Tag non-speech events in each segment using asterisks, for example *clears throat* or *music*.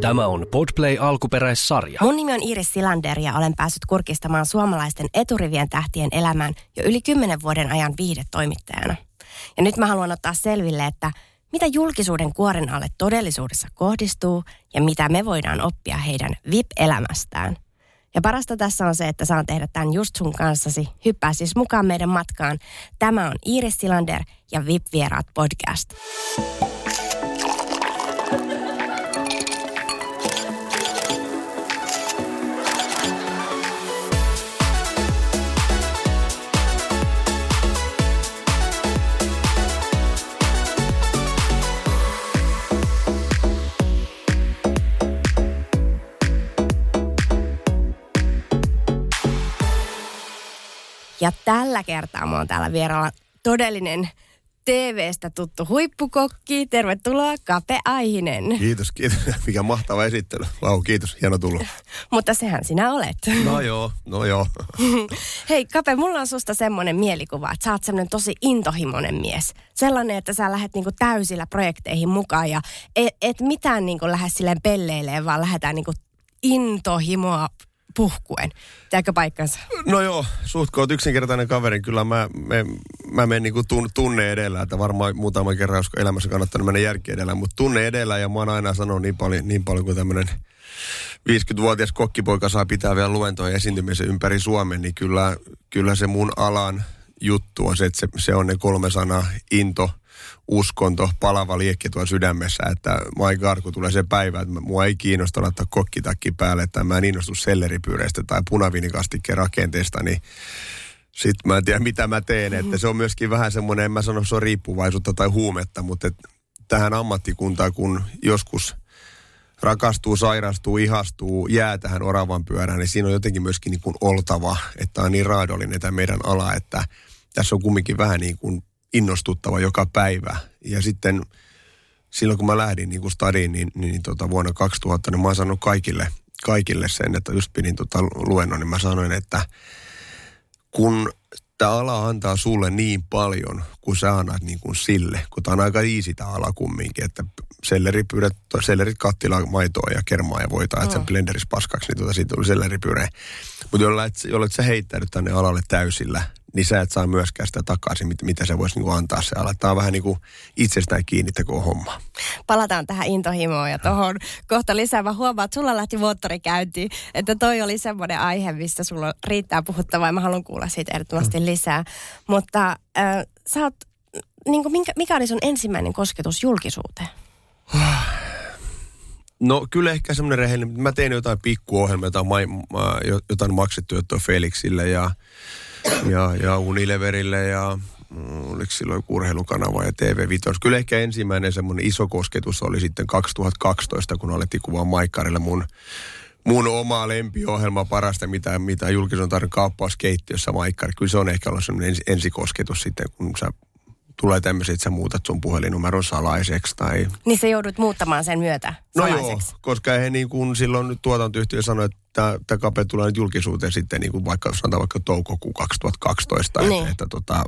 Tämä on Podplay alkuperäissarja. Mun nimi on Iris Silander ja olen päässyt kurkistamaan suomalaisten eturivien tähtien elämään jo yli kymmenen vuoden ajan viihdetoimittajana. Ja nyt mä haluan ottaa selville, että mitä julkisuuden kuoren alle todellisuudessa kohdistuu ja mitä me voidaan oppia heidän VIP-elämästään. Ja parasta tässä on se, että saan tehdä tämän just sun kanssasi. Hyppää siis mukaan meidän matkaan. Tämä on Iris Silander ja VIP-vieraat podcast. Ja tällä kertaa mulla on täällä vieraalla todellinen TV-stä tuttu huippukokki. Tervetuloa Kape Aihinen. Kiitos, kiitos. *laughs* Mikä mahtava esittely. Vau, kiitos. Hieno tulla. *laughs* Mutta sehän sinä olet. *laughs* No joo, no joo. Hei Kape, mulla on susta semmoinen mielikuva, että sä oot semmoinen tosi intohimoinen mies. Sellainen, että sä lähdet niinku täysillä projekteihin mukaan ja et, et mitään niinku lähde silleen pelleilee, vaan lähdetään niinku intohimoa puhkuen. Tääkö paikkansa? No joo, suht koot yksinkertainen kaveri. Kyllä mä, me, mä menen niin tun, tunne edellä, että varmaan muutama kerran, koska elämässä kannattaa mennä järki edellä, mutta tunne edellä ja mä oon aina sanonut niin paljon, niin paljon kuin tämmöinen 50-vuotias kokkipoika saa pitää vielä luentoja esiintymisen ympäri Suomen, niin kyllä, kyllä se mun alan juttu on se, että se, se on ne kolme sanaa, into, uskonto, palava liekki tuolla sydämessä, että my God, kun tulee se päivä, että mua ei kiinnosta laittaa kokkitakki päälle, tai mä en innostu selleripyyreistä tai punaviinikastikkeen rakenteesta, niin sitten mä en tiedä, mitä mä teen. Että se on myöskin vähän semmoinen, en mä sano, se on riippuvaisuutta tai huumetta, mutta et tähän ammattikuntaan, kun joskus rakastuu, sairastuu, ihastuu, jää tähän oravan pyörään, niin siinä on jotenkin myöskin niin kuin oltava, että on niin raadollinen tämä meidän ala, että tässä on kumminkin vähän niin kuin innostuttava joka päivä. Ja sitten silloin kun mä lähdin niin kuin stadiin, niin, niin, niin tota, vuonna 2000, niin mä oon sanonut kaikille, kaikille sen, että just pidin tota luennon, niin mä sanoin, että kun tämä ala antaa sulle niin paljon, kun sä annat niin kuin sille, kun tämä on aika easy tämä ala kumminkin, että selleripyyrät, sellerit kattila maitoa ja kermaa ja voitaa, että mm. blenderis paskaksi, niin tota, siitä tuli selleripyre. Mutta jolla et, jolla et sä heittänyt tänne alalle täysillä, niin sä et saa myöskään sitä takaisin, mit, mitä se voisi niinku antaa se ala. Tämä on vähän niin kuin itsestään kiinni teko homma. Palataan tähän intohimoon ja tuohon kohta lisää. Mä huomaan, että sulla lähti moottori käyntiin. Että toi oli semmoinen aihe, mistä sulla riittää puhuttavaa ja mä haluan kuulla siitä ehdottomasti mm. lisää. Mutta äh, sä oot, niin kuin, minkä, mikä oli sun ensimmäinen kosketus julkisuuteen? *sighs* No kyllä ehkä semmoinen rehellinen. Mä tein jotain pikkuohjelmia, jotain, ma- jotain maksettu juttua Felixille ja ja, ja Unileverille ja mm, oliko silloin urheilukanava ja TV5. Kyllä ehkä ensimmäinen semmoinen iso kosketus oli sitten 2012, kun alettiin kuvaa Maikkarille mun, mun oma lempiohjelma parasta, mitä, mitä julkisen tarvitsen kauppauskeittiössä Maikkari. Kyllä se on ehkä ollut semmoinen ensi, ensikosketus sitten, kun sä tulee tämmöisiä, että sä muutat sun puhelinnumeron salaiseksi tai... Niin sä joudut muuttamaan sen myötä salaiseksi. No joo, koska he niin kuin silloin nyt tuotantoyhtiö sanoi, että tämä kape tulee nyt julkisuuteen sitten niin kuin vaikka sanotaan vaikka toukokuun 2012, niin. että, että tota,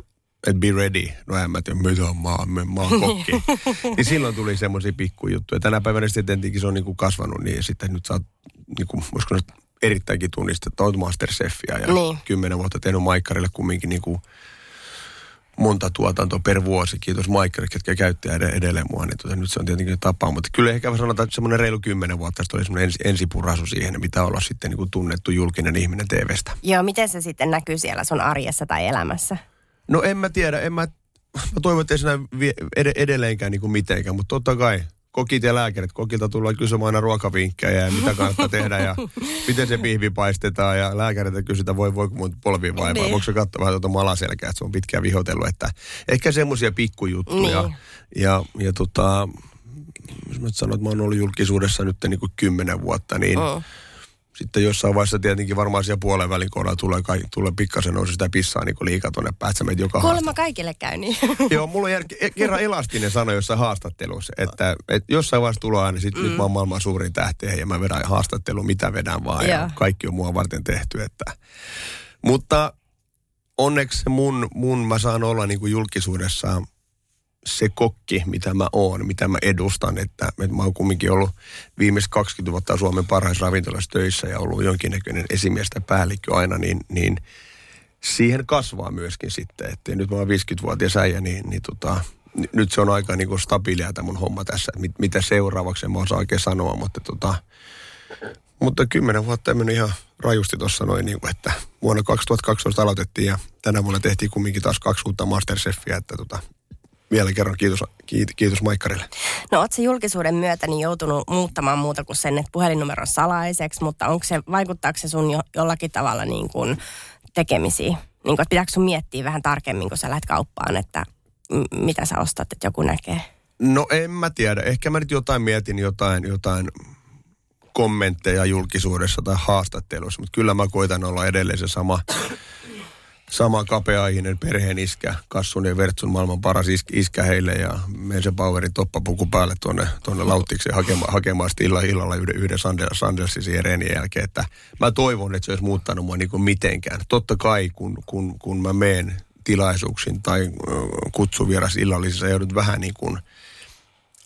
että be ready. No en mä tiedä, mitä on maa, mä oon kokki. *laughs* niin silloin tuli semmoisia pikkujuttuja. Tänä päivänä sitten tietenkin se on niin kuin kasvanut, niin sitten nyt sä oot, niin kuin, nyt erittäinkin tunnistettu, oot Masterchefia ja niin. kymmenen vuotta tehnyt Maikkarille kumminkin niin kuin monta tuotantoa per vuosi. Kiitos Maikkarille, ketkä käytti edelleen mua, niin tota, nyt se on tietenkin tapa. Mutta kyllä ehkä sanotaan, että semmoinen reilu kymmenen vuotta sitten oli semmoinen ensi, ensipurasu siihen, mitä olla sitten niin kuin tunnettu julkinen ihminen TVstä. Joo, miten se sitten näkyy siellä sun arjessa tai elämässä? No en mä tiedä, en mä, mä toivon, että ei edelleenkään niin kuin mitenkään, mutta totta kai kokit ja lääkärit. Kokilta tullaan kysymään aina ruokavinkkejä ja mitä kannattaa tehdä ja *laughs* miten se pihvi paistetaan. Ja lääkäriltä kysytään, voi voiko mun polvi vaivaa. Niin. Voiko se katsoa vähän tuota malaselkää, että se on pitkään vihotellut. Että ehkä semmoisia pikkujuttuja. Niin. Ja, ja tota, jos mä sanon, että mä oon ollut julkisuudessa nyt niin kuin kymmenen vuotta, niin oh sitten jossain vaiheessa tietenkin varmaan siellä puolen välin kohdalla tulee, tulee pikkasen nousu sitä pissaa niin liikaa tuonne päätsämeet joka Kuulemma kaikille käy niin. *laughs* Joo, mulla on jär, kerran elastinen sano jossain haastattelussa, että, että jossain vaiheessa tulee aina, sitten mm. nyt mä oon maailman suurin tähti ja mä vedän haastattelu, mitä vedän vaan ja, ja kaikki on mua varten tehty. Että. Mutta onneksi mun, mun mä saan olla niin kuin julkisuudessa se kokki, mitä mä oon, mitä mä edustan, että, että mä oon kumminkin ollut viimeiset 20 vuotta Suomen parhaissa ravintolassa töissä ja ollut jonkinnäköinen esimiestä päällikkö aina, niin, niin siihen kasvaa myöskin sitten, että nyt mä oon 50-vuotias äijä, niin, niin tota, nyt se on aika niin stabiilia tämä mun homma tässä, mit, mitä seuraavaksi mä osaa oikein sanoa, mutta tota, mutta kymmenen vuotta mennyt ihan rajusti tuossa noin, niin kuin, että vuonna 2012 aloitettiin ja tänä vuonna tehtiin kumminkin taas kaksi uutta Masterchefia, että tota, vielä kerran kiitos, kiitos, kiitos Maikkarille. No oot se julkisuuden myötä niin joutunut muuttamaan muuta kuin sen, että puhelinnumero on salaiseksi, mutta onko se, vaikuttaako se sun jo, jollakin tavalla niin kuin tekemisiin? Niin kuin, pitääkö sun miettiä vähän tarkemmin, kun sä lähdet kauppaan, että m- mitä sä ostat, että joku näkee? No en mä tiedä. Ehkä mä nyt jotain mietin, jotain, jotain kommentteja julkisuudessa tai haastattelussa, mutta kyllä mä koitan olla edelleen se sama, sama kapeaihinen perheen iskä, Kassun ja Vertsun maailman paras iskä, heille ja menen se Powerin toppapuku päälle tuonne, tuonne Lauttikseen hakema, hakemaan illa, illalla yhden, yhden Sandelsin siihen reenin jälkeen, että mä toivon, että se olisi muuttanut mua niin mitenkään. Totta kai, kun, kun, kun mä menen tilaisuuksiin tai kutsuvieras illallisissa joudut vähän niin kuin –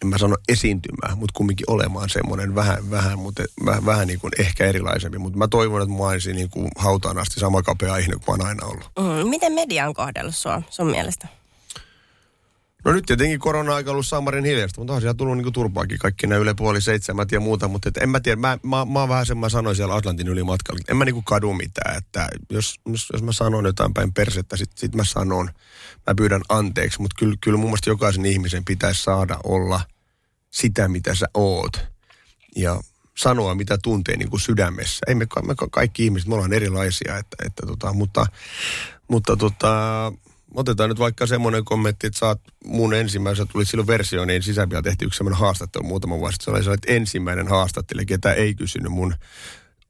en mä sano esiintymään, mutta kumminkin olemaan semmoinen vähän, vähän, mutta vähän, vähän niin kuin ehkä erilaisempi. Mutta mä toivon, että mä olisin niin kuin hautaan asti sama kapea ihminen kuin mä oon aina ollut. Mm, miten media on kohdellut sua sun mielestä? No nyt tietenkin korona-aika ollut Samarin hiljasta, mutta on siellä tullut niin turpaakin kaikki nämä Yle puoli seitsemät ja muuta, mutta et en mä tiedä, mä, mä, mä oon vähän sen, mä sanoin siellä Atlantin yli matkalla, en mä niin kadu mitään, että jos, jos, jos mä sanon jotain päin persettä, sit, sit mä sanon, mä pyydän anteeksi, mutta kyllä, kyllä mun mielestä jokaisen ihmisen pitäisi saada olla sitä, mitä sä oot. Ja sanoa, mitä tuntee niin kuin sydämessä. Ei me, me kaikki ihmiset, me ollaan erilaisia, että, että tota, mutta, mutta tota, otetaan nyt vaikka semmoinen kommentti, että saat mun ensimmäisen, tuli silloin versio, niin sisäpiä tehtiin yksi semmoinen haastattelu muutama vuosi sitten. Se oli ensimmäinen haastattelija, ketä ei kysynyt mun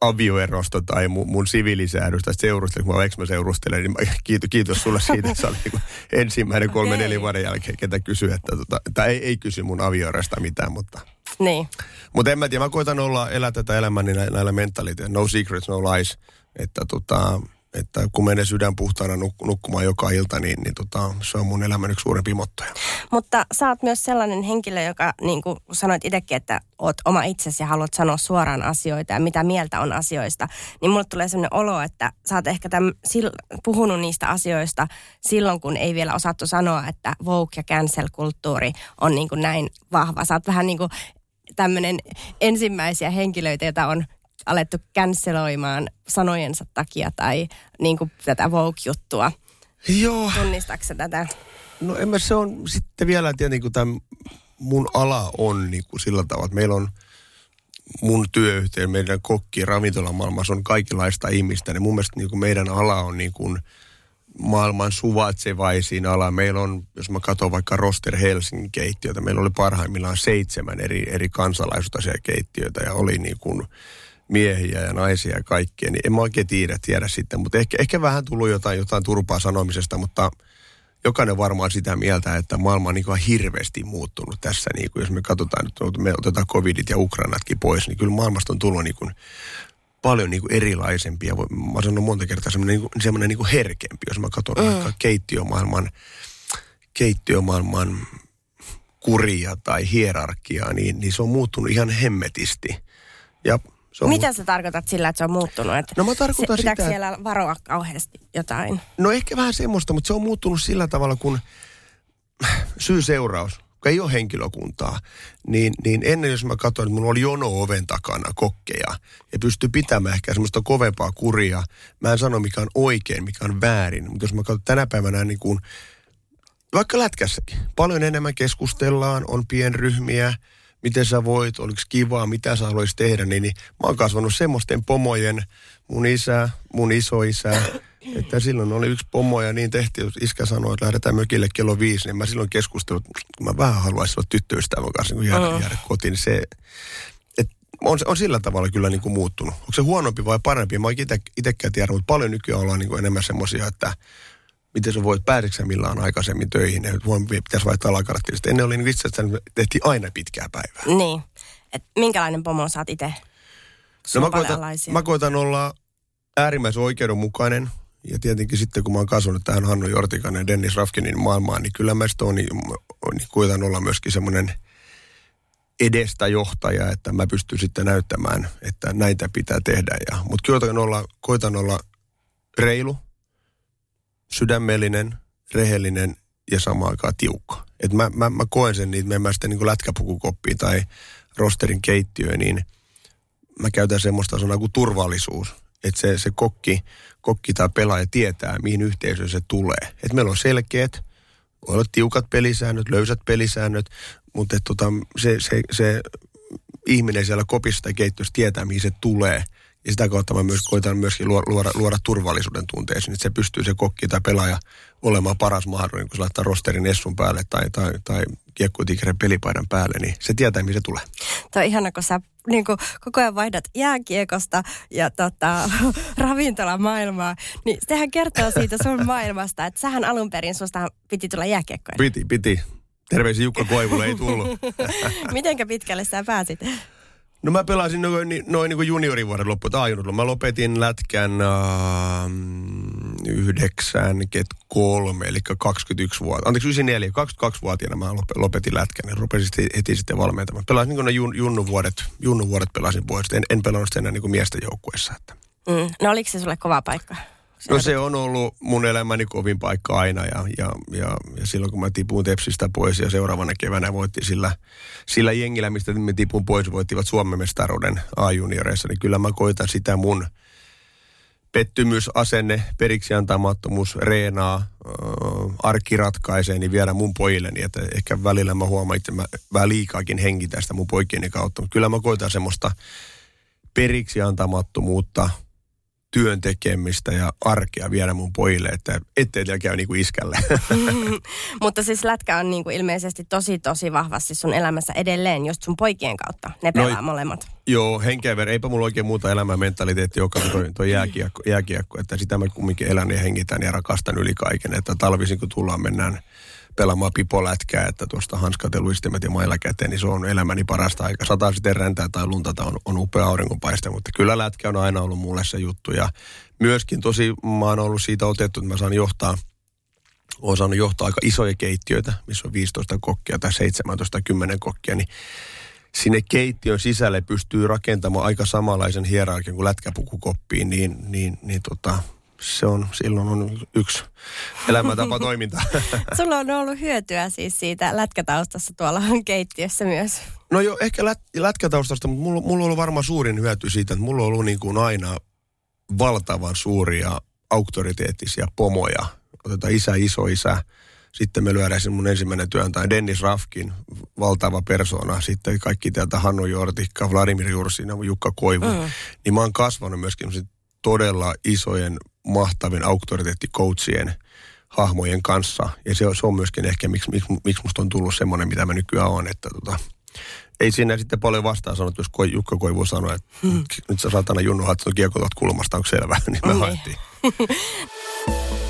avioerosta tai mun, mun siviilisäädöstä seurustelu, kun mä, mä seurustelen, niin mä, kiitos, kiitos sulle siitä. Se oli niin ensimmäinen kolme okay. neljä vuoden jälkeen, ketä kysyi, että tota, tai ei, ei kysy mun avioerosta mitään, mutta... Niin. Mutta en mä tiedä, mä koitan olla, elää tätä elämäni näillä, näillä mentaliteilla, no secrets, no lies, että tota, että kun menee sydän puhtaana nuk- nukkumaan joka ilta, niin, niin tota, se on mun elämän yksi suurempi mottoja. Mutta sä oot myös sellainen henkilö, joka niin kuin sanoit itsekin, että oot oma itsesi ja haluat sanoa suoraan asioita ja mitä mieltä on asioista, niin mulle tulee sellainen olo, että sä oot ehkä täm, sil, puhunut niistä asioista silloin, kun ei vielä osattu sanoa, että woke ja cancel-kulttuuri on niin kuin näin vahva. Sä oot vähän niin kuin tämmöinen ensimmäisiä henkilöitä, joita on alettu canceloimaan sanojensa takia tai niin kuin tätä Vogue-juttua. Joo. Tunnistatko tätä? No en mä, se on sitten vielä tietenkin, kun tämän mun ala on niin kuin sillä tavalla, että meillä on mun työyhteen, meidän kokki ravintolamaailmassa on kaikenlaista ihmistä. Niin mun mielestä niin kuin meidän ala on niin kuin maailman suvatsevaisin ala. Meillä on, jos mä katson vaikka Roster Helsingin keittiötä, meillä oli parhaimmillaan seitsemän eri, eri kansalaisuutta keittiöitä ja oli niin kuin miehiä ja naisia ja kaikkea, niin en mä oikein tiedä, tiedä sitten. Mutta ehkä, ehkä vähän tullut jotain, jotain turpaa sanomisesta, mutta jokainen varmaan sitä mieltä, että maailma on niin hirveästi muuttunut tässä. Niin kuin jos me katsotaan nyt, me otetaan covidit ja Ukrainatkin pois, niin kyllä maailmasta on tullut niin kuin paljon niin kuin erilaisempia. Mä sanon monta kertaa semmoinen, niin kuin, semmoinen niin kuin herkempi, jos mä katson mm. vaikka keittiömaailman, keittiömaailman kuria tai hierarkiaa, niin, niin se on muuttunut ihan hemmetisti. Ja se on Mitä sä tarkoitat sillä, että se on muuttunut? Että no mä tarkoitan se, sitä... siellä varoa kauheasti jotain? No ehkä vähän semmoista, mutta se on muuttunut sillä tavalla, kun syy-seuraus, kun ei ole henkilökuntaa, niin, niin ennen jos mä katsoin, että mulla oli jono oven takana kokkeja ja pystyi pitämään ehkä semmoista kovempaa kuria. Mä en sano mikä on oikein, mikä on väärin, mutta jos mä katson tänä päivänä niin kuin, vaikka lätkässäkin, paljon enemmän keskustellaan, on pienryhmiä, miten sä voit, oliko kivaa, mitä sä haluaisit tehdä, niin, niin mä oon kasvanut semmoisten pomojen, mun isä, mun isoisä, *clears throat* että silloin oli yksi pomo ja niin tehtiin, jos iskä sanoi, että lähdetään mökille kello viisi, niin mä silloin keskustelin, että mä vähän haluaisin olla tyttöystävän kanssa niin jäädä, uh. jäädä kotiin. Niin se, et, on, on sillä tavalla kyllä niin kuin muuttunut. Onko se huonompi vai parempi? Mä oon itsekään tiedä, mutta paljon nykyään ollaan niin kuin enemmän semmoisia, että miten sä voit, pääseksä millään aikaisemmin töihin, että huomioon pitäisi vaihtaa alakarattilista. Ennen oli niin itse, että tehtiin aina pitkää päivää. Niin. Et minkälainen pomo sä oot itse? No mä koitan, mä koitan olla äärimmäisen oikeudenmukainen Ja tietenkin sitten, kun mä oon kasvanut tähän Hannu Jortikan ja Dennis Rafkinin maailmaan, niin kyllä mä sitten on, niin, niin koitan olla myöskin semmoinen edestä johtaja, että mä pystyn sitten näyttämään, että näitä pitää tehdä. Ja, mutta koitan olla, koitan olla reilu, sydämellinen, rehellinen ja samaan aikaan tiukka. Et mä, mä, mä koen sen niin, että mä sitten niin lätkäpukukoppiin tai rosterin keittiöön, niin mä käytän semmoista sanaa kuin turvallisuus. Että se, se kokki, kokki tai pelaaja tietää, mihin yhteisöön se tulee. Että meillä on selkeät, voi olla tiukat pelisäännöt, löysät pelisäännöt, mutta tota, se, se, se ihminen siellä kopissa tai keittiössä tietää, mihin se tulee – ja sitä kautta mä myös koitan myöskin luoda, luoda, luoda turvallisuuden tunteeseen, että se pystyy se kokki tai pelaaja olemaan paras mahdollinen, kun se laittaa rosterin essun päälle tai, tai, tai kiekkotikeren pelipaidan päälle, niin se tietää, mihin se tulee. Tuo on ihana, kun sä niin kuin, koko ajan vaihdat jääkiekosta ja tota, *laughs* ravintolamaailmaa, niin sehän kertoo siitä sun *laughs* maailmasta, että sähän alun perin susta piti tulla jääkiekkoja. Piti, piti. Terveisiä Jukka Koivulle, ei tullut. *laughs* Mitenkä pitkälle sä pääsit? No mä pelasin noin, noin niin juniorivuoden loppu, tai Mä lopetin lätkän äh, 93, eli 21 vuotta. Anteeksi, 94, 22-vuotiaana mä lopetin lätkän ja rupesin heti sitten valmentamaan. Pelasin niin ne jun, junnuvuodet, junnuvuodet pelasin pois. En, en pelannut enää niin miesten joukkueessa. Että. Mm. No oliko se sulle kova paikka? No se on ollut mun elämäni kovin paikka aina ja, ja, ja, ja silloin kun mä tipuin Tepsistä pois ja seuraavana keväänä voitti sillä, sillä jengillä, mistä me tipun pois, voittivat Suomen mestaruuden A-junioreissa, niin kyllä mä koitan sitä mun pettymys, asenne, periksi antamattomuus, reenaa, äh, arkki ratkaisee, niin viedä mun pojilleni, että ehkä välillä mä huomaan että mä vähän liikaakin henkitä sitä mun poikieni kautta, mutta kyllä mä koitan semmoista periksi antamattomuutta, työn tekemistä ja arkea viedä mun pojille, että ettei teillä käy niin kuin iskälle. *laughs* Mutta siis lätkä on niin kuin ilmeisesti tosi tosi vahvasti sun elämässä edelleen, just sun poikien kautta. Ne pelaa no, molemmat. Joo, henkeä eipä mulla oikein muuta elämää mentaliteetti, joka on toi, toi jääkiekko, jääkiekko, että sitä mä kumminkin elän ja hengitän ja rakastan yli kaiken. Että talvisin kun tullaan mennään pelaamaan pipolätkää, että tuosta hanskat ja luistimet ja mailla käteen, niin se on elämäni parasta aika. Sataa sitten räntää tai luntata on, on upea auringonpaiste, mutta kyllä lätkä on aina ollut mulle se juttu. Ja myöskin tosi mä oon ollut siitä otettu, että mä saan johtaa olen saanut johtaa aika isoja keittiöitä, missä on 15 kokkia tai 17 10 kokkia, niin sinne keittiön sisälle pystyy rakentamaan aika samanlaisen hierarkian kuin lätkäpukukoppiin, niin, niin, niin tota, se on, silloin on yksi elämäntapa toiminta. *laughs* Sulla on ollut hyötyä siis siitä lätkätaustassa tuolla keittiössä myös. No joo, ehkä lät, lätkätaustasta, mutta mulla, mulla on ollut varmaan suurin hyöty siitä, että mulla on ollut niin kuin aina valtavan suuria auktoriteettisia pomoja. Otetaan isä, iso isä, sitten me lyödään sen mun ensimmäinen työntäjä Dennis Rafkin, valtava persona. Sitten kaikki täältä Hannu Jortikka, Vladimir Jursina, Jukka Koivu. Mm. Niin mä oon kasvanut myöskin todella isojen mahtavin auktoriteettikoutsien hahmojen kanssa. Ja se on, se on myöskin ehkä, miksi, miksi, miksi musta on tullut semmoinen, mitä mä nykyään on. Että tota, ei siinä sitten paljon vastaan sanottu, jos Jukka Koivu sanoi, että hmm. nyt sä saatana Junnu haettu kiekotot kulmasta, onko selvä? *laughs* niin me niin. haettiin. *laughs*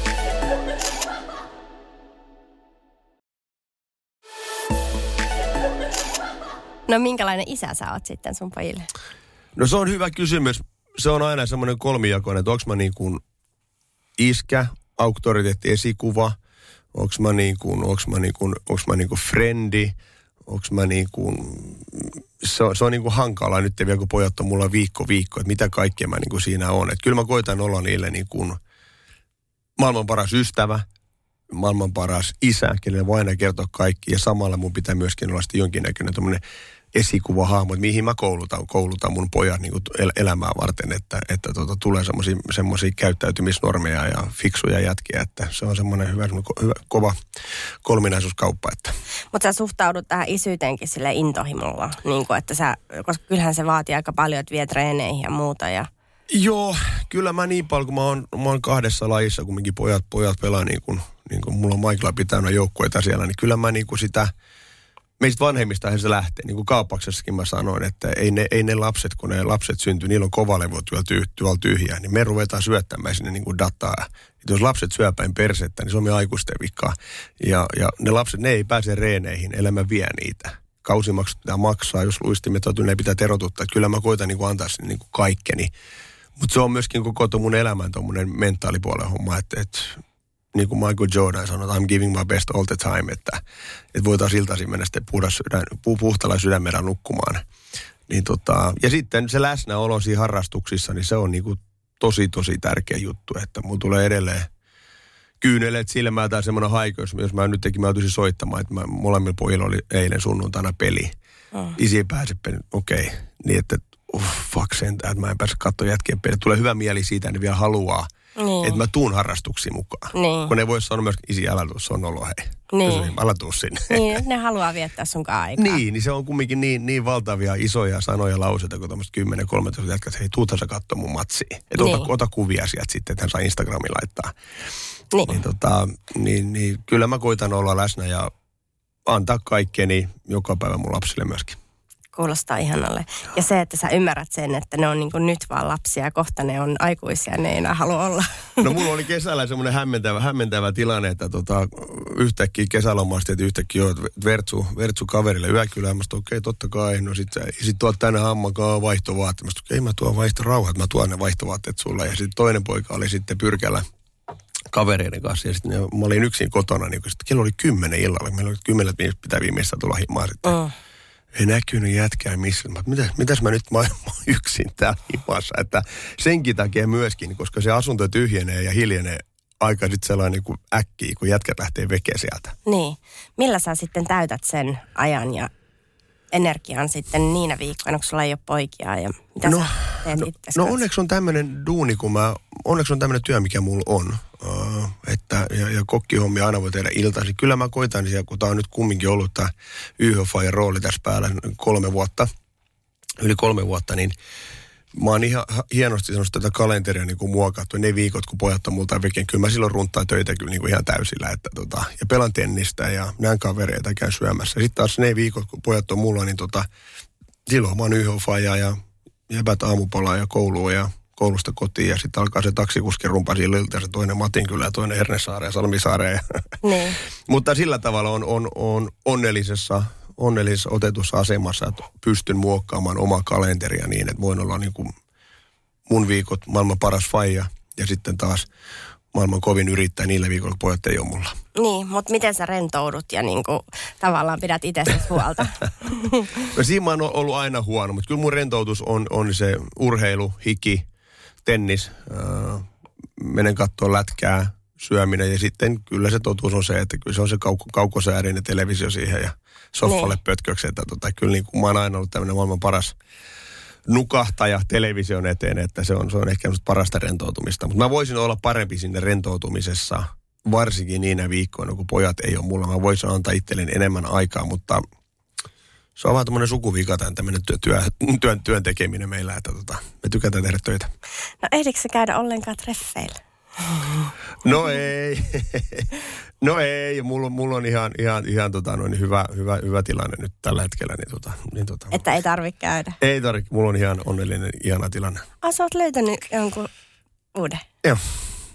No minkälainen isä sä oot sitten sun pojille? No se on hyvä kysymys. Se on aina semmoinen kolmijakoinen, että onko mä niin kuin iskä, auktoriteetti, esikuva, onko mä niin kuin, onko mä niin kuin, onko mä niin kuin frendi, onko mä niin kuin, se on, se on niin kuin hankalaa nyt vielä, kun pojat on mulla viikko viikko, että mitä kaikkea mä niin kuin siinä on. Että kyllä mä koitan olla niille niin kuin maailman paras ystävä, maailman paras isä, kenelle voi aina kertoa kaikki. Ja samalla mun pitää myöskin olla sitten jonkinnäköinen esikuvahahmo, että mihin mä koulutan, koulutan mun pojat niin el- elämää varten, että, että tota, tulee semmoisia käyttäytymisnormeja ja fiksuja jätkiä, että se on semmoinen hyvä, hyvä, kova kolminaisuuskauppa. Että. Mutta sä suhtaudut tähän isyyteenkin sille intohimolla, niin kuin, että sä, koska kyllähän se vaatii aika paljon, että vie treeneihin ja muuta ja Joo, kyllä mä niin paljon, kun mä oon, mä oon kahdessa lajissa, kumminkin pojat, pojat pelaa niin kuin, niin kuin mulla on Michaela pitänyt joukkueita siellä, niin kyllä mä niin kuin sitä – meistä vanhemmista se lähtee. Niin kuin kauppaksessakin mä sanoin, että ei ne, ei ne lapset, kun ne lapset syntyy, niillä on kovalevo tuolla tyhjää, niin me ruvetaan syöttämään sinne niin kuin dataa. Että jos lapset syöpäin persettä, niin se on me aikuisten vika. Ja, ja ne lapset, ne ei pääse reeneihin, elämä vie niitä. Kausimaksut pitää maksaa, jos luistimet on, ne pitää terotuttaa. Että kyllä mä koitan niin kuin antaa sinne niin kuin kaikkeni Mutta se on myöskin koko mun elämän tuommoinen mentaalipuolen homma, että, että niin kuin Michael Jordan sanoi, I'm giving my best all the time, että, että voitaisiin iltaisin mennä sitten puhdas sydän, pu, puhtalla sydämellä nukkumaan. Niin tota, ja sitten se läsnäolo siinä harrastuksissa, niin se on niin kuin tosi, tosi tärkeä juttu, että mun tulee edelleen kyyneleet silmää tai semmoinen haiko, jos, jos mä nyt tekin mä soittamaan, että mä, molemmilla pojilla oli eilen sunnuntaina peli. Oh. Isi pääsi peli, okei. Okay. Niin että, uh, fuck sentään, että mä en pääse katsoa jätkien peli. Tulee hyvä mieli siitä, että ne vielä haluaa niin. Että mä tuun harrastuksiin mukaan. Niin. Kun ne voi sanoa myös, isi älä tuu, se on olo hei. Niin. Älä tuu sinne. Niin, ne haluaa viettää sun *laughs* aikaa. Niin, niin se on kumminkin niin, niin valtavia isoja sanoja lauseita, kun tämmöistä 10-13 jätkät, hei tuuthan sä katsoa mun matsiin. Että niin. ota, ota kuvia sieltä sitten, että hän saa Instagramin laittaa. Niin. Niin, tota, niin, niin kyllä mä koitan olla läsnä ja antaa kaikkeni joka päivä mun lapsille myöskin. Kuulostaa ihanalle. Ja se, että sä ymmärrät sen, että ne on niin nyt vaan lapsia ja kohta ne on aikuisia, ne ei enää halua olla. No mulla oli kesällä semmoinen hämmentävä, hämmentävä tilanne, että tota, yhtäkkiä kesälomasta, että yhtäkkiä oot Vertsu, Vertsu kaverille yökylään. Mä okei, okay, totta kai. No sit, sit tuot tänne hammakaa vaihtovaatteet. Mä okei, okay, mä tuon vaihtorauhat, mä tuon ne vaihtovaatteet sulle. Ja sitten toinen poika oli sitten pyrkällä kavereiden kanssa. Ja sitten mä olin yksin kotona, niin sit kello oli kymmenen illalla. Meillä oli kymmenen pitää viimeistä tulla himaan sitten. Oh ei näkynyt jätkää missä. Mä, mitäs, mitäs mä nyt mä *laughs* yksin täällä himassa. Että senkin takia myöskin, koska se asunto tyhjenee ja hiljenee aika sitten sellainen kuin äkkiä, kun jätkät lähtee veke sieltä. Niin. Millä sä sitten täytät sen ajan ja energian sitten niinä viikkoina, kun sulla ei ole poikia ja mitä no, teet no, no onneksi on tämmöinen duuni, kun mä, onneksi on tämmöinen työ, mikä mulla on. Uh, että, ja, ja kokkihommia aina voi tehdä iltaisin. Kyllä mä koitan siellä, kun tää on nyt kumminkin ollut tämä YHFAjan rooli tässä päällä kolme vuotta, yli kolme vuotta, niin mä oon ihan hienosti sanonut tätä kalenteria niin kuin muokattu. Ne viikot, kun pojat on multa veken, kyllä mä silloin runtaan töitä kyllä niin kuin ihan täysillä. Että tota, ja pelan tennistä ja näen kavereita käyn syömässä. Sitten taas ne viikot, kun pojat on mulla, niin tota, silloin mä oon YHFaja ja jäbät aamupalaa ja koulua ja koulusta kotiin ja sitten alkaa se taksikuskin rumpa ja se toinen Matinkylä ja toinen Hernesaare ja Salmisaare. Niin. *laughs* Mutta sillä tavalla on, on, on onnellisessa onnellisessa otetussa asemassa, että pystyn muokkaamaan omaa kalenteria niin, että voin olla niin kuin mun viikot maailman paras faija ja sitten taas maailman kovin yrittäjä niillä viikoilla, kun pojat ei ole mulla. Niin, mutta miten sä rentoudut ja niin kuin, tavallaan pidät itsestäsi huolta? *laughs* no siinä mä oon ollut aina huono, mutta kyllä mun rentoutus on, on se urheilu, hiki, tennis, äh, menen katsoa lätkää, syöminen ja sitten kyllä se totuus on se, että kyllä se on se kau- kaukosäädinen televisio siihen ja soffalle niin. pötköksi. Että tota, kyllä niin kuin mä oon aina ollut tämmöinen maailman paras nukahtaja television eteen, että se on, se on ehkä parasta rentoutumista. Mutta mä voisin olla parempi sinne rentoutumisessa, varsinkin niinä viikkoina, kun pojat ei ole mulla. Mä voisin antaa itselleni enemmän aikaa, mutta se on vaan tämmöinen sukuvika tämän tämmöinen työ, työ, työn, työn tekeminen meillä, että tota, me tykätään tehdä töitä. No ehdikö se käydä ollenkaan treffeillä? *gasps* No ei. *laughs* No ei, mulla, mulla on ihan, ihan, ihan tota, noin hyvä, hyvä, hyvä tilanne nyt tällä hetkellä. Niin tota, niin tota. Että ei tarvitse käydä? Ei tarvitse, mulla on ihan onnellinen, ihana tilanne. Ah, sä oot löytänyt jonkun uuden? Joo.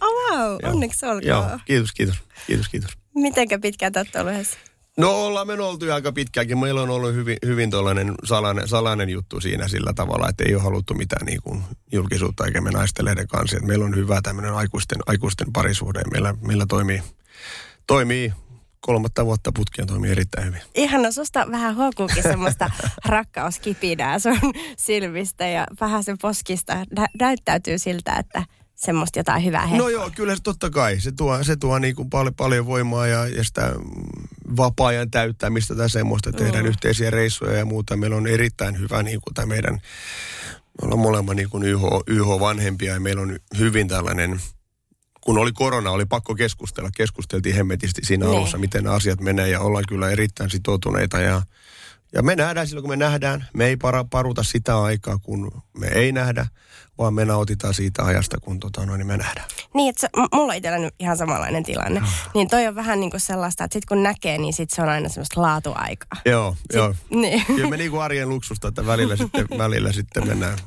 Oh wow, Joo. onneksi olkoon. Joo, kiitos, kiitos, kiitos, kiitos. Mitenkä pitkään te olette ollut yhdessä? No ollaan me oltu aika pitkäänkin. Meillä on ollut hyvin, hyvin tuollainen salainen, salainen juttu siinä sillä tavalla, että ei ole haluttu mitään niin kuin julkisuutta eikä me naisteleiden kanssa. Et meillä on hyvä tämmöinen aikuisten, aikuisten parisuhde. Meillä, meillä toimii, toimii kolmatta vuotta putkia toimii erittäin hyvin. Ihana, susta vähän huokuukin semmoista *laughs* rakkauskipinää sun silmistä ja vähän sen poskista. Nä- näyttäytyy siltä, että semmoista jotain hyvää hetkeä. No joo, kyllä se totta kai. Se tuo, se tuo niin kuin paljon, paljon voimaa ja, ja sitä vapaa-ajan täyttämistä tai semmoista. Tehdään mm. yhteisiä reissuja ja muuta. Meillä on erittäin hyvä niin kuin tämä meidän, me ollaan molemmat niin kuin YH, YH-vanhempia ja meillä on hyvin tällainen, kun oli korona, oli pakko keskustella. Keskusteltiin hemmetisti siinä ne. alussa, miten asiat menee ja ollaan kyllä erittäin sitoutuneita ja ja me nähdään silloin, kun me nähdään. Me ei para, paruta sitä aikaa, kun me ei nähdä, vaan me nautitaan siitä ajasta, kun tota, no, niin me nähdään. Niin, että se, mulla on itsellä ihan samanlainen tilanne. No. Niin toi on vähän niin kuin sellaista, että sit kun näkee, niin sit se on aina semmoista laatuaikaa. Joo, sit, joo. *laughs* Niin. Kyllä me niin kuin arjen luksusta, että välillä sitten, välillä sitten mennään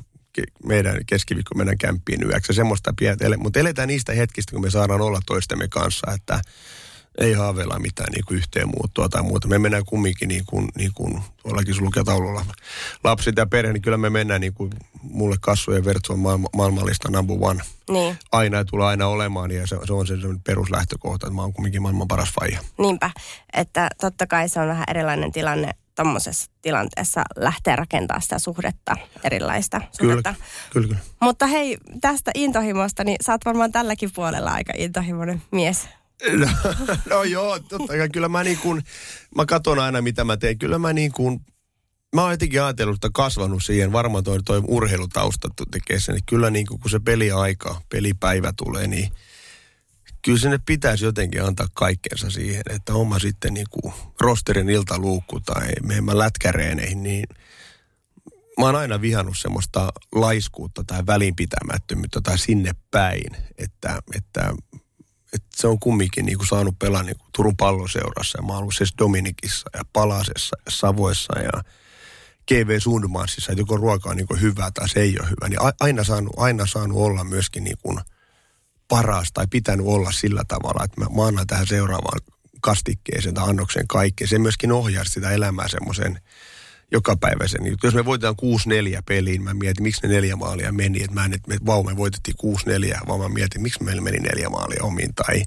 meidän keskiviikko mennään kämppiin yöksi. Semmoista pientä, mutta eletään niistä hetkistä, kun me saadaan olla toistemme kanssa, että ei haaveilla mitään niin kuin yhteen muuttua tai muuta. Me mennään kumminkin niin kuin, niin kuin tuollakin lukee taululla. Lapset ja perhe, niin kyllä me mennään niin kuin mulle kasvu ja vertsu on maailma, maailmanlista number one. Niin. Aina ei tule aina olemaan ja se, se on se peruslähtökohta, että mä oon kumminkin maailman paras faija. Niinpä, että totta kai se on vähän erilainen tilanne tuommoisessa tilanteessa lähteä rakentamaan sitä suhdetta, erilaista suhdetta. Kyllä, kyllä, kyllä. Mutta hei, tästä intohimosta, niin sä oot varmaan tälläkin puolella aika intohimoinen mies. No, no joo, totta kai. Kyllä mä niin kuin, mä katson aina mitä mä teen. Kyllä mä niin kuin, mä oon jotenkin ajatellut, että kasvanut siihen. Varmaan toi, toi urheilutausta tekee sen. Kyllä niin kuin, kun se peliaika, pelipäivä tulee, niin kyllä sinne pitäisi jotenkin antaa kaikkeensa siihen, että oma sitten niin kuin rosterin iltaluukku tai meidän lätkäreeneihin, niin mä oon aina vihannut semmoista laiskuutta tai välinpitämättömyyttä tai sinne päin, että, että että se on kumminkin niin kuin saanut pelaa niin kuin Turun palloseurassa. Ja mä oon ollut siis Dominikissa ja Palasessa ja Savoissa ja GV Sundmansissa, että joko ruoka on niin kuin hyvää tai se ei ole hyvä. Niin aina saanut, aina saanut olla myöskin niin kuin paras tai pitänyt olla sillä tavalla, että mä, mä annan tähän seuraavaan kastikkeeseen tai annoksen kaikkeen. Se myöskin ohjaa sitä elämää semmoisen jokapäiväisen. Jos me voitetaan 6-4 peliin, mä mietin, miksi ne neljä maalia meni. Että mä en, että me, vau, me voitettiin 6-4, vaan mä mietin, miksi meillä meni neljä maalia omiin. Tai,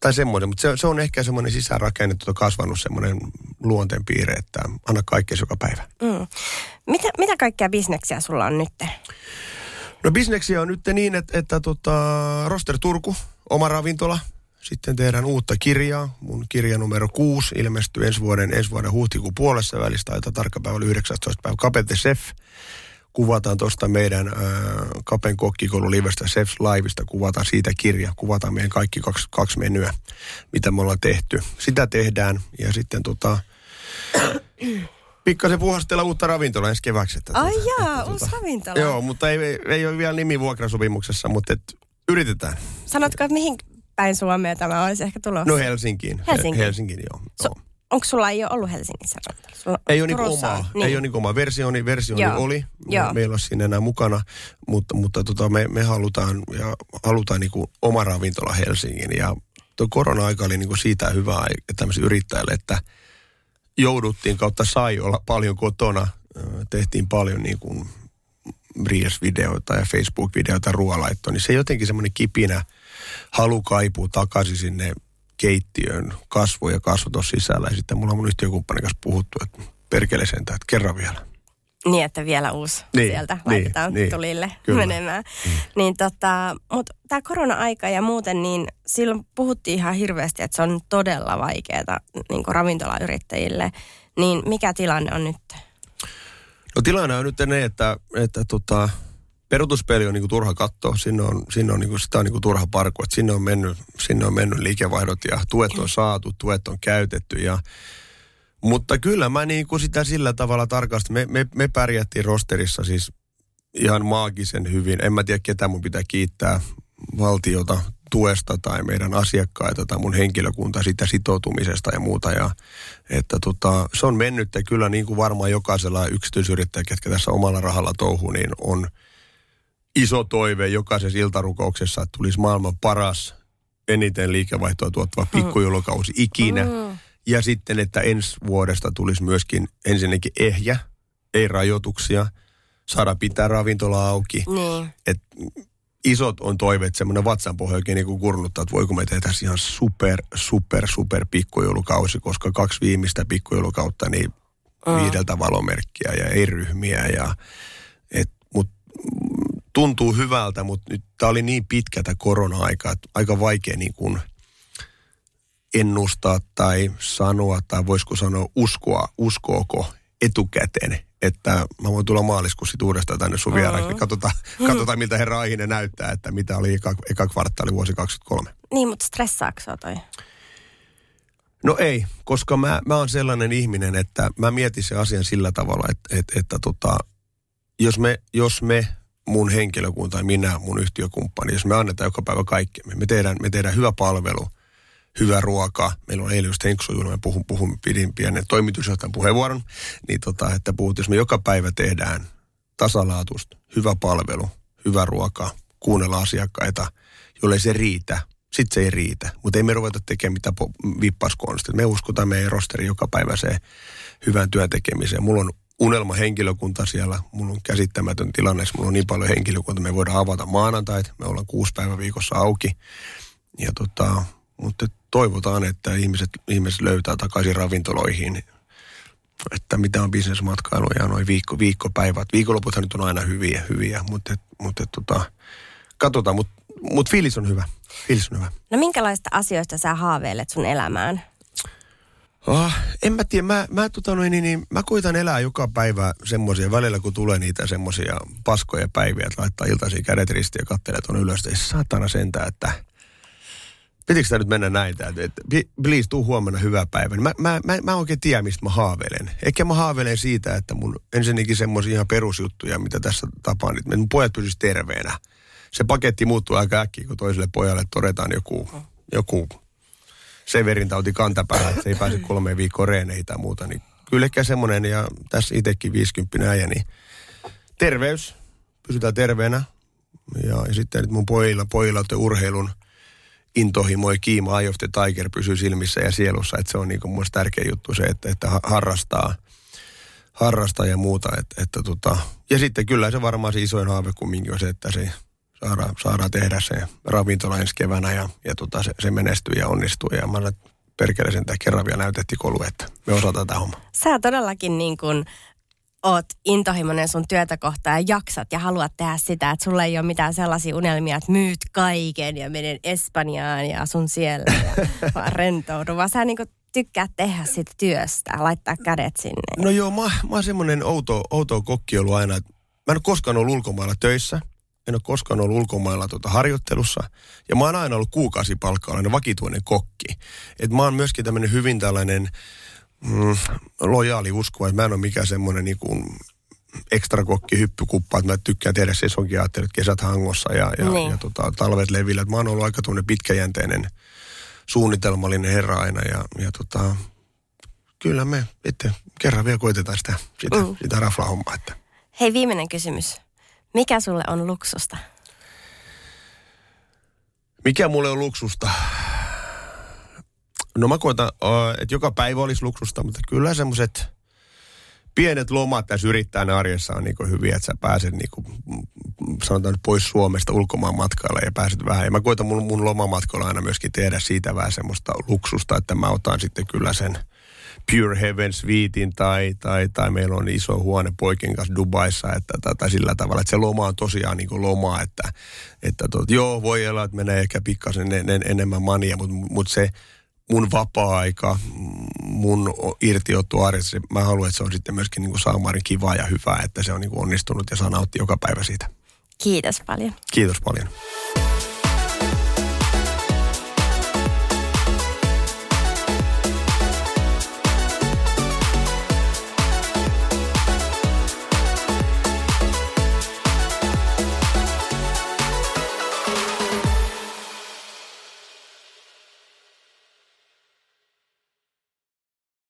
tai semmoinen. Mutta se, se, on ehkä semmoinen sisäänrakennettu, kasvanut semmoinen luonteenpiirre, että anna kaikkea joka päivä. Mm. Mitä, mitä kaikkea bisneksiä sulla on nyt? No bisneksiä on nyt niin, että, että tota, Roster Turku, oma ravintola – sitten tehdään uutta kirjaa. Mun kirja numero 6 ilmestyy ensi vuoden, ensi vuoden huhtikuun puolessa välistä. Taitaa tarkka päivä oli 19. päivä. Kapete Chef. Kuvataan tuosta meidän äh, Kapen kokkikoulu livestä Chefs Liveista. Kuvataan siitä kirja. Kuvataan meidän kaikki kaksi, kaksi menyä, mitä me ollaan tehty. Sitä tehdään. Ja sitten tota, pikkasen puhastella uutta ravintolaa ensi keväksi. Että, Ai tuota, jaa, että, uusi tuota, ravintola. Joo, mutta ei, ei, ei ole vielä nimi vuokrasopimuksessa, mutta et, yritetään. Sanotko, että mihin päin Suomea tämä olisi ehkä tulossa? No Helsinkiin. Helsinkiin, Helsinkiin joo. So, onko sulla ei ole ollut Helsingissä Sulla, ei ole niin omaa. Niin. Ei ole niin omaa. Versioni, versioni joo. oli. Joo. Meillä on siinä enää mukana. Mutta, mutta tota, me, me halutaan, ja halutaan niin kuin oma ravintola Helsingin. Ja tuo korona-aika oli niin kuin siitä hyvää tämmöisille yrittäjille, että jouduttiin kautta sai olla paljon kotona. Tehtiin paljon niin kuin Reels-videoita ja Facebook-videoita ruoalaittoa, niin se jotenkin semmoinen kipinä – halu kaipuu takaisin sinne keittiön kasvu ja kasvu tuossa sisällä. Ja sitten mulla on mun yhtiökumppanin kanssa puhuttu, että perkele sen, että kerran vielä. Niin, että vielä uusi niin, sieltä niin, laitetaan niin, tulille kyllä. menemään. Mm. Niin tota, mutta tämä korona-aika ja muuten, niin silloin puhuttiin ihan hirveästi, että se on todella vaikeaa niin ravintolayrittäjille. Niin mikä tilanne on nyt? No tilanne on nyt ne, että, että tota, perutuspeli on niinku turha katsoa, sinne on, sinne on, niinku, sitä on niinku turha parku, sinne on, mennyt, sinne on mennyt liikevaihdot ja tuet on saatu, tuet on käytetty ja mutta kyllä mä niinku sitä sillä tavalla tarkasti, me, me, me pärjättiin rosterissa siis ihan maagisen hyvin. En mä tiedä, ketä mun pitää kiittää valtiota tuesta tai meidän asiakkaita tai mun henkilökunta sitä sitoutumisesta ja muuta. Ja, että tota, se on mennyt ja kyllä niin kuin varmaan jokaisella yksityisyrittäjä, ketkä tässä omalla rahalla touhuu, niin on – iso toive jokaisessa iltarukouksessa, että tulisi maailman paras, eniten liikevaihtoa tuottava mm. pikkujulokausi ikinä. Mm. Ja sitten, että ensi vuodesta tulisi myöskin ensinnäkin ehjä, ei rajoituksia, saada pitää ravintola auki. Niin. Et isot on toiveet, semmoinen vatsanpohja oikein niin kurnuttaa, että voiko me tehdä ihan super, super, super pikkujulukausi, koska kaksi viimeistä pikkujulukautta, niin mm. viideltä valomerkkiä ja ei ryhmiä ja et, mut tuntuu hyvältä, mutta nyt tämä oli niin pitkä tämä korona-aika, että aika vaikea niin kuin ennustaa tai sanoa, tai voisiko sanoa uskoa, uskooko etukäteen, että mä voin tulla maaliskuussa uudestaan tänne sun vieraan. Mm. Katsotaan, katsotaan, miltä herra Aihinen näyttää, että mitä oli eka, eka kvartaali vuosi 2023. Niin, mutta stressaako toi? No ei, koska mä, mä oon sellainen ihminen, että mä mietin sen asian sillä tavalla, että, että, että tota, jos, me, jos me mun henkilökunta ja minä, mun yhtiökumppani, jos me annetaan joka päivä kaikkemme, me tehdään, me tehdään hyvä palvelu, hyvä ruoka. Meillä on eilen just Henksu mä puhun, puhun, pidin pienen toimitusjohtajan puheenvuoron, niin tota, että puhut, jos me joka päivä tehdään tasalaatusta, hyvä palvelu, hyvä ruoka, kuunnella asiakkaita, jolle se riitä, sitten se ei riitä. Mutta ei me ruveta tekemään mitään vippauskonsta. Me uskotaan meidän rosteri joka päivä se hyvän työn tekemiseen. Mulla on unelma henkilökunta siellä. Mulla on käsittämätön tilanne, mulla on niin paljon henkilökunta. Me voidaan avata maanantait, me ollaan kuusi päivän viikossa auki. Ja tota, mutta toivotaan, että ihmiset, ihmiset löytää takaisin ravintoloihin, että mitä on bisnesmatkailu ja noin viikko, viikkopäivät. Viikonloputhan nyt on aina hyviä, hyviä, mutta, mutta tota, katsotaan, mutta, mutta fiilis on hyvä. Fiilis on hyvä. No minkälaista asioista sä haaveilet sun elämään? Oh, en mä tiedä, mä, mä, tota noin, niin, niin, mä koitan elää joka päivä semmoisia, välillä kun tulee niitä semmoisia paskoja päiviä, että laittaa iltaisia kädet ristiin ja katselee tuonne ylös, että saatana sentään, että pitikö tämä nyt mennä näin, että, että please, tuu huomenna hyvää päivää. Mä, mä, mä, mä oikein tiedä, mistä mä haaveilen. Ehkä mä haaveilen siitä, että mun ensinnäkin semmoisia ihan perusjuttuja, mitä tässä tapaan, että mun pojat pysyisivät terveenä. Se paketti muuttuu aika äkkiä, kun toiselle pojalle todetaan joku, joku Severin tauti kantapäällä, että se ei pääse kolme viikkoa reeneihin tai muuta. Niin kyllä ehkä semmoinen, ja tässä itsekin 50 äijä, niin terveys, pysytään terveenä. Ja, ja sitten nyt mun pojilla, pojilla urheilun intohimo ja kiima Eye of the Tiger pysyy silmissä ja sielussa. Että se on niin mun tärkeä juttu se, että, että harrastaa, harrastaa ja muuta. Että, että tota, ja sitten kyllä se varmaan se isoin haave kumminkin on se, että se saadaan, saadaan tehdä se ravintola ensi keväänä ja, ja tota, se, se menestyy ja onnistuu. Ja mä perkele sen kerran vielä näytettiin kolu, että me osataan tämä homma. Sä todellakin niin kuin oot intohimoinen sun työtä kohtaan ja jaksat ja haluat tehdä sitä, että sulla ei ole mitään sellaisia unelmia, että myyt kaiken ja menen Espanjaan ja sun siellä ja *laughs* vaan rentoudu, vaan sä niin tykkää tehdä sitä työstä, laittaa kädet sinne. No joo, mä, mä oon semmoinen outo, outo kokki ollut aina. Mä en ole koskaan ollut ulkomailla töissä – en ole koskaan ollut ulkomailla tuota harjoittelussa. Ja mä oon aina ollut kuukausipalkkalainen vakituinen kokki. Et mä oon myöskin tämmöinen hyvin tällainen mm, lojaali usko, että mä en ole mikään semmoinen niin kuin ekstra kokki hyppykuppa, että mä tykkään tehdä sesonkiaattelut kesät hangossa ja, ja, niin. ja tota, talvet levillä. Et mä oon ollut aika tuonne pitkäjänteinen suunnitelmallinen herra aina ja, ja tota, kyllä me että kerran vielä koitetaan sitä, sitä, mm. sitä rafla-hommaa. Että. Hei, viimeinen kysymys. Mikä sulle on luksusta? Mikä mulle on luksusta? No mä koitan, että joka päivä olisi luksusta, mutta kyllä semmoiset pienet lomat tässä yrittäjän arjessa on niin hyviä, että sä pääset niin kuin, sanotaan nyt pois Suomesta ulkomaan matkalle ja pääset vähän. Ja mä koitan mun, mun lomamatkalla aina myöskin tehdä siitä vähän semmoista luksusta, että mä otan sitten kyllä sen – Pure Heaven Suitein tai, tai, tai meillä on iso huone poikien kanssa Dubaissa, että, tai, tai sillä tavalla, että se loma on tosiaan niin loma, että, että tot, joo, voi olla, että menee ehkä pikkasen en, en, enemmän mania, mutta, mutta se mun vapaa-aika, mun irtiottu arjessa, mä haluan, että se on sitten myöskin niin kuin saamaarin kivaa ja hyvää, että se on niin kuin onnistunut ja saa nauttia joka päivä siitä. Kiitos paljon. Kiitos paljon.